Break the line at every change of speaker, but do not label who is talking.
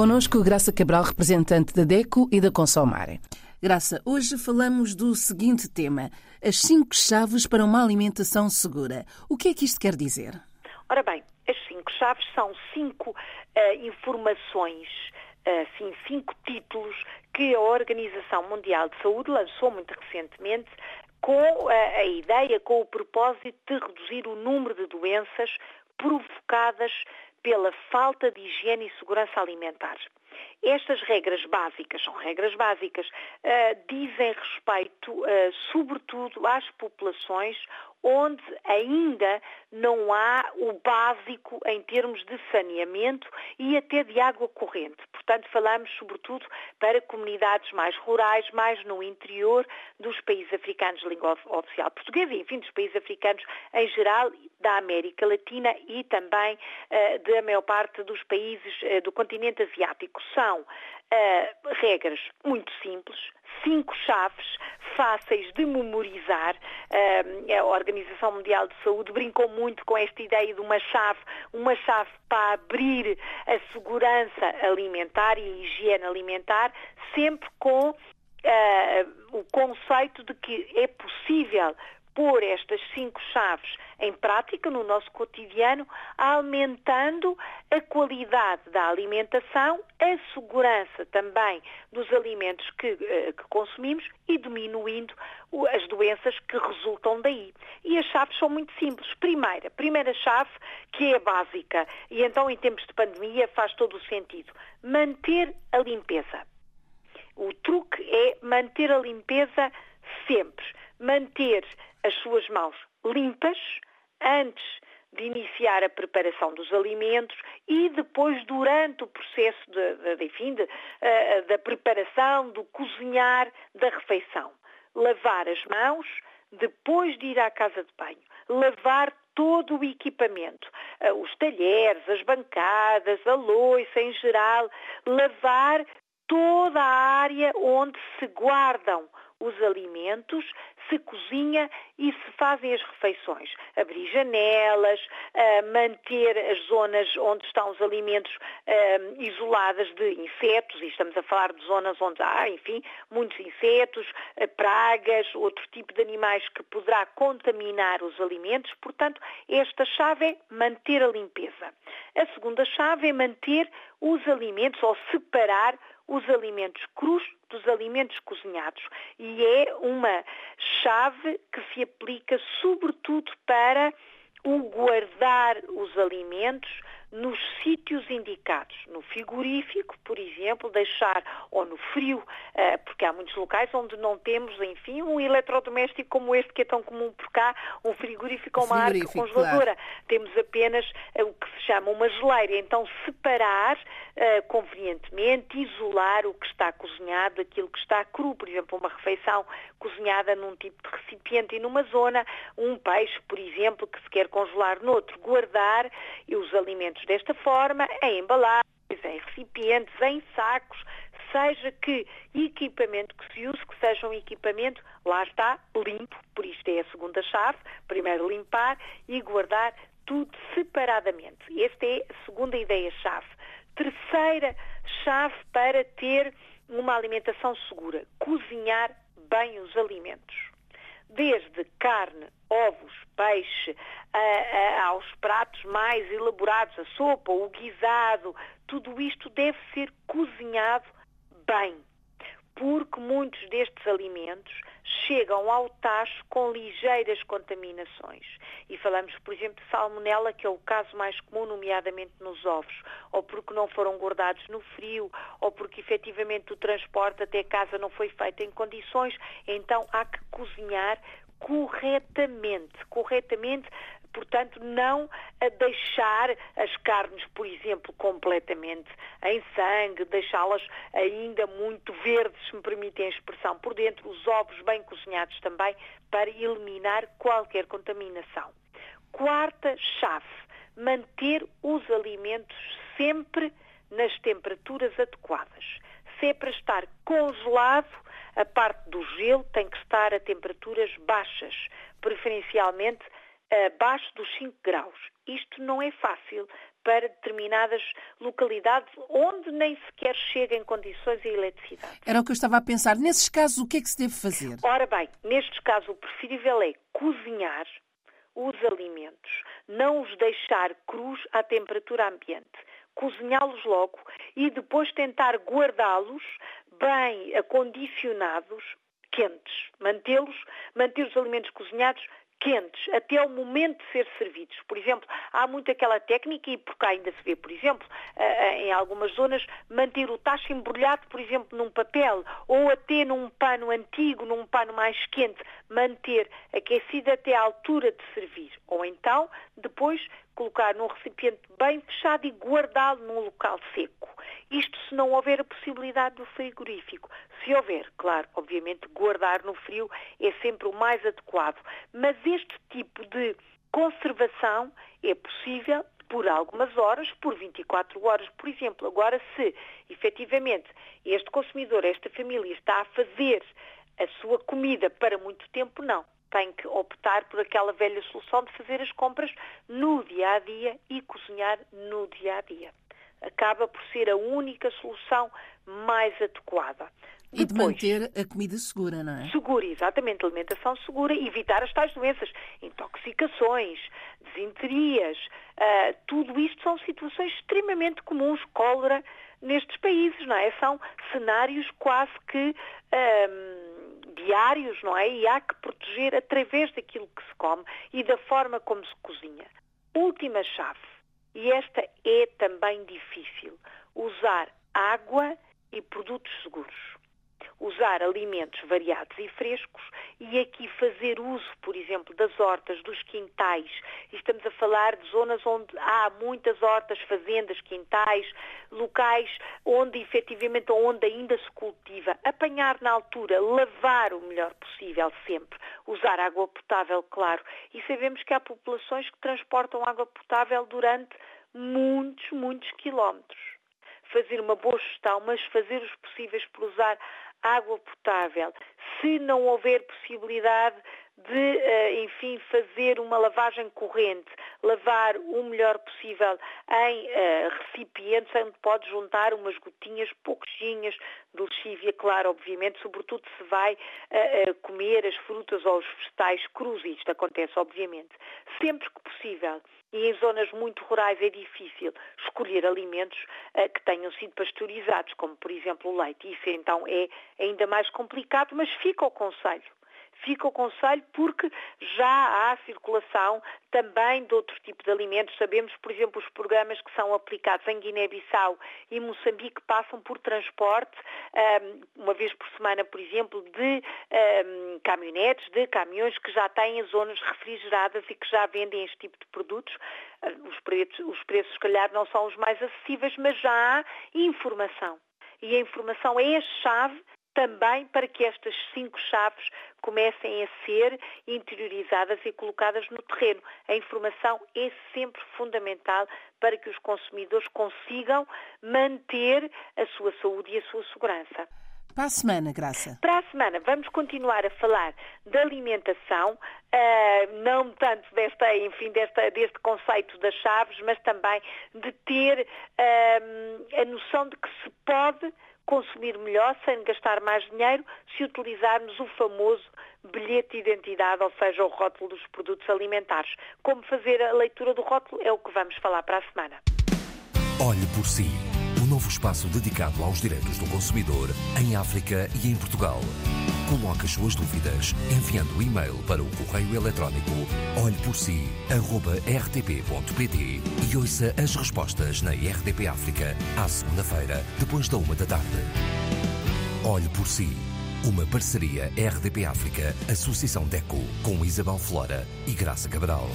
Conosco Graça Cabral, representante da DECO e da Consomare. Graça, hoje falamos do seguinte tema: as cinco chaves para uma alimentação segura. O que é que isto quer dizer?
Ora bem, as cinco chaves são cinco uh, informações, uh, cinco títulos que a Organização Mundial de Saúde lançou muito recentemente com a, a ideia, com o propósito de reduzir o número de doenças provocadas pela falta de higiene e segurança alimentar. Estas regras básicas, são regras básicas, uh, dizem respeito, uh, sobretudo, às populações onde ainda não há o básico em termos de saneamento e até de água corrente. Portanto, falamos sobretudo para comunidades mais rurais, mais no interior dos países africanos de língua oficial portuguesa, enfim, dos países africanos em geral, da América Latina e também uh, da maior parte dos países uh, do continente asiático. São uh, regras muito simples, cinco chaves fáceis de memorizar. A Organização Mundial de Saúde brincou muito com esta ideia de uma chave, uma chave para abrir a segurança alimentar e a higiene alimentar, sempre com Uh, o conceito de que é possível pôr estas cinco chaves em prática no nosso cotidiano, aumentando a qualidade da alimentação, a segurança também dos alimentos que, eh, que, consumimos e diminuindo as doenças que resultam daí. E as chaves são muito simples. Primeira, primeira chave, que é básica, e então em tempos de pandemia faz todo o sentido, manter a limpeza. O truque é manter a limpeza sempre. Manter as suas mãos limpas antes de iniciar a preparação dos alimentos e depois durante o processo de, de, enfim, de, uh, da preparação, do cozinhar da refeição. Lavar as mãos depois de ir à casa de banho. Lavar todo o equipamento, uh, os talheres, as bancadas, a louça em geral. Lavar toda a área onde se guardam os alimentos, se cozinha e se fazem as refeições. Abrir janelas, uh, manter as zonas onde estão os alimentos uh, isoladas de insetos, e estamos a falar de zonas onde há, enfim, muitos insetos, uh, pragas, outro tipo de animais que poderá contaminar os alimentos. Portanto, esta chave é manter a limpeza. A segunda chave é manter os alimentos ou separar os alimentos crus dos alimentos cozinhados. E é uma chave que se aplica sobretudo para o guardar os alimentos nos sítios indicados, no frigorífico, por exemplo, deixar, ou no frio, eh, porque há muitos locais onde não temos, enfim, um eletrodoméstico como este que é tão comum por cá, um frigorífico ou uma arca congeladora. Claro. Temos apenas eh, o que se chama uma geleira. Então, separar uh, convenientemente, isolar o que está cozinhado daquilo que está cru. Por exemplo, uma refeição cozinhada num tipo de recipiente e numa zona, um peixe, por exemplo, que se quer congelar noutro. Guardar os alimentos desta forma, em embalagens, em recipientes, em sacos, seja que equipamento que se use, que seja um equipamento, lá está, limpo, por isto é a segunda chave, primeiro limpar e guardar tudo separadamente. Esta é a segunda ideia-chave. Terceira chave para ter uma alimentação segura, cozinhar bem os alimentos. Desde carne, ovos, peixe, aos pratos mais elaborados, a sopa, o guisado, tudo isto deve ser cozinhado bem, porque muitos destes alimentos chegam ao tacho com ligeiras contaminações. E falamos, por exemplo, de salmonela, que é o caso mais comum, nomeadamente nos ovos, ou porque não foram guardados no frio, ou porque efetivamente o transporte até casa não foi feito em condições, então há que cozinhar corretamente, corretamente, portanto, não a deixar as carnes, por exemplo, completamente em sangue, deixá-las ainda muito verdes, se me permitem a expressão, por dentro, os ovos bem cozinhados também, para eliminar qualquer contaminação. Quarta chave, manter os alimentos sempre nas temperaturas adequadas. Se é para estar congelado, a parte do gelo tem que estar a temperaturas baixas, preferencialmente abaixo dos 5 graus. Isto não é fácil para determinadas localidades onde nem sequer chega em condições a eletricidade.
Era o que eu estava a pensar. Nesses casos, o que é que se deve fazer?
Ora bem, nestes casos o preferível é cozinhar os alimentos, não os deixar crus à temperatura ambiente, cozinhá-los logo e depois tentar guardá-los bem acondicionados, quentes, mantê-los, manter os alimentos cozinhados quentes até ao momento de ser servidos. Por exemplo, há muito aquela técnica, e por cá ainda se vê, por exemplo, em algumas zonas, manter o tacho embrulhado, por exemplo, num papel ou até num pano antigo, num pano mais quente, manter aquecido até à altura de servir. Ou então, depois, colocar num recipiente bem fechado e guardá-lo num local seco. Isto se não houver a possibilidade do frigorífico. Se houver, claro, obviamente guardar no frio é sempre o mais adequado. Mas este tipo de conservação é possível por algumas horas, por 24 horas, por exemplo. Agora, se efetivamente este consumidor, esta família está a fazer a sua comida para muito tempo, não. Tem que optar por aquela velha solução de fazer as compras no dia a dia e cozinhar no dia a dia acaba por ser a única solução mais adequada.
E de manter a comida segura, não é?
Segura, exatamente, alimentação segura evitar as tais doenças, intoxicações, desinterias, uh, tudo isto são situações extremamente comuns, cólera, nestes países, não é? São cenários quase que um, diários, não é? E há que proteger através daquilo que se come e da forma como se cozinha. Última chave e esta é também difícil, usar água e produtos seguros. Usar alimentos variados e frescos e aqui fazer uso, por exemplo, das hortas, dos quintais. Estamos a falar de zonas onde há muitas hortas, fazendas, quintais, locais onde efetivamente onde ainda se cultiva. Apanhar na altura, lavar o melhor possível sempre. Usar água potável, claro. E sabemos que há populações que transportam água potável durante muitos, muitos quilómetros. Fazer uma boa gestão, mas fazer os possíveis por usar água potável. Se não houver possibilidade de, eh, enfim, fazer uma lavagem corrente, lavar o melhor possível em uh, recipientes onde pode juntar umas gotinhas pouquinhas de lexívia, claro, obviamente, sobretudo se vai uh, comer as frutas ou os vegetais crus, isto acontece, obviamente. Sempre que possível, e em zonas muito rurais é difícil escolher alimentos que tenham sido pasteurizados, como por exemplo o leite. Isso então é ainda mais complicado, mas fica o conselho fica o conselho porque já há circulação também de outro tipo de alimentos. Sabemos, por exemplo, os programas que são aplicados em Guiné-Bissau e Moçambique passam por transporte, uma vez por semana, por exemplo, de caminhonetes, de caminhões que já têm zonas refrigeradas e que já vendem este tipo de produtos. Ah, os preços, os preços, se calhar, não são os mais acessíveis, mas já há informação. E a informação é a chave também para que estas cinco chaves comecem a ser interiorizadas e colocadas no terreno. A informação é sempre fundamental para que os consumidores consigam manter a sua saúde e a sua segurança.
Para a semana, Graça.
Para a semana, vamos continuar a falar de alimentação, uh, não tanto desta, enfim, desta, deste conceito das chaves, mas também de ter uh, a noção de que se pode consumir melhor sem gastar mais dinheiro se utilizarmos o famoso bilhete de identidade, ou seja, o rótulo dos produtos alimentares. Como fazer a leitura do rótulo é o que vamos falar para a semana.
Olhe por si. Novo espaço dedicado aos direitos do consumidor em África e em Portugal. Coloque as suas dúvidas enviando o e-mail para o correio eletrónico olheporsi.rtp.pt e ouça as respostas na RTP África à segunda-feira, depois da uma da tarde. Olhe por si. Uma parceria RDP África, Associação DECO, com Isabel Flora e Graça Cabral.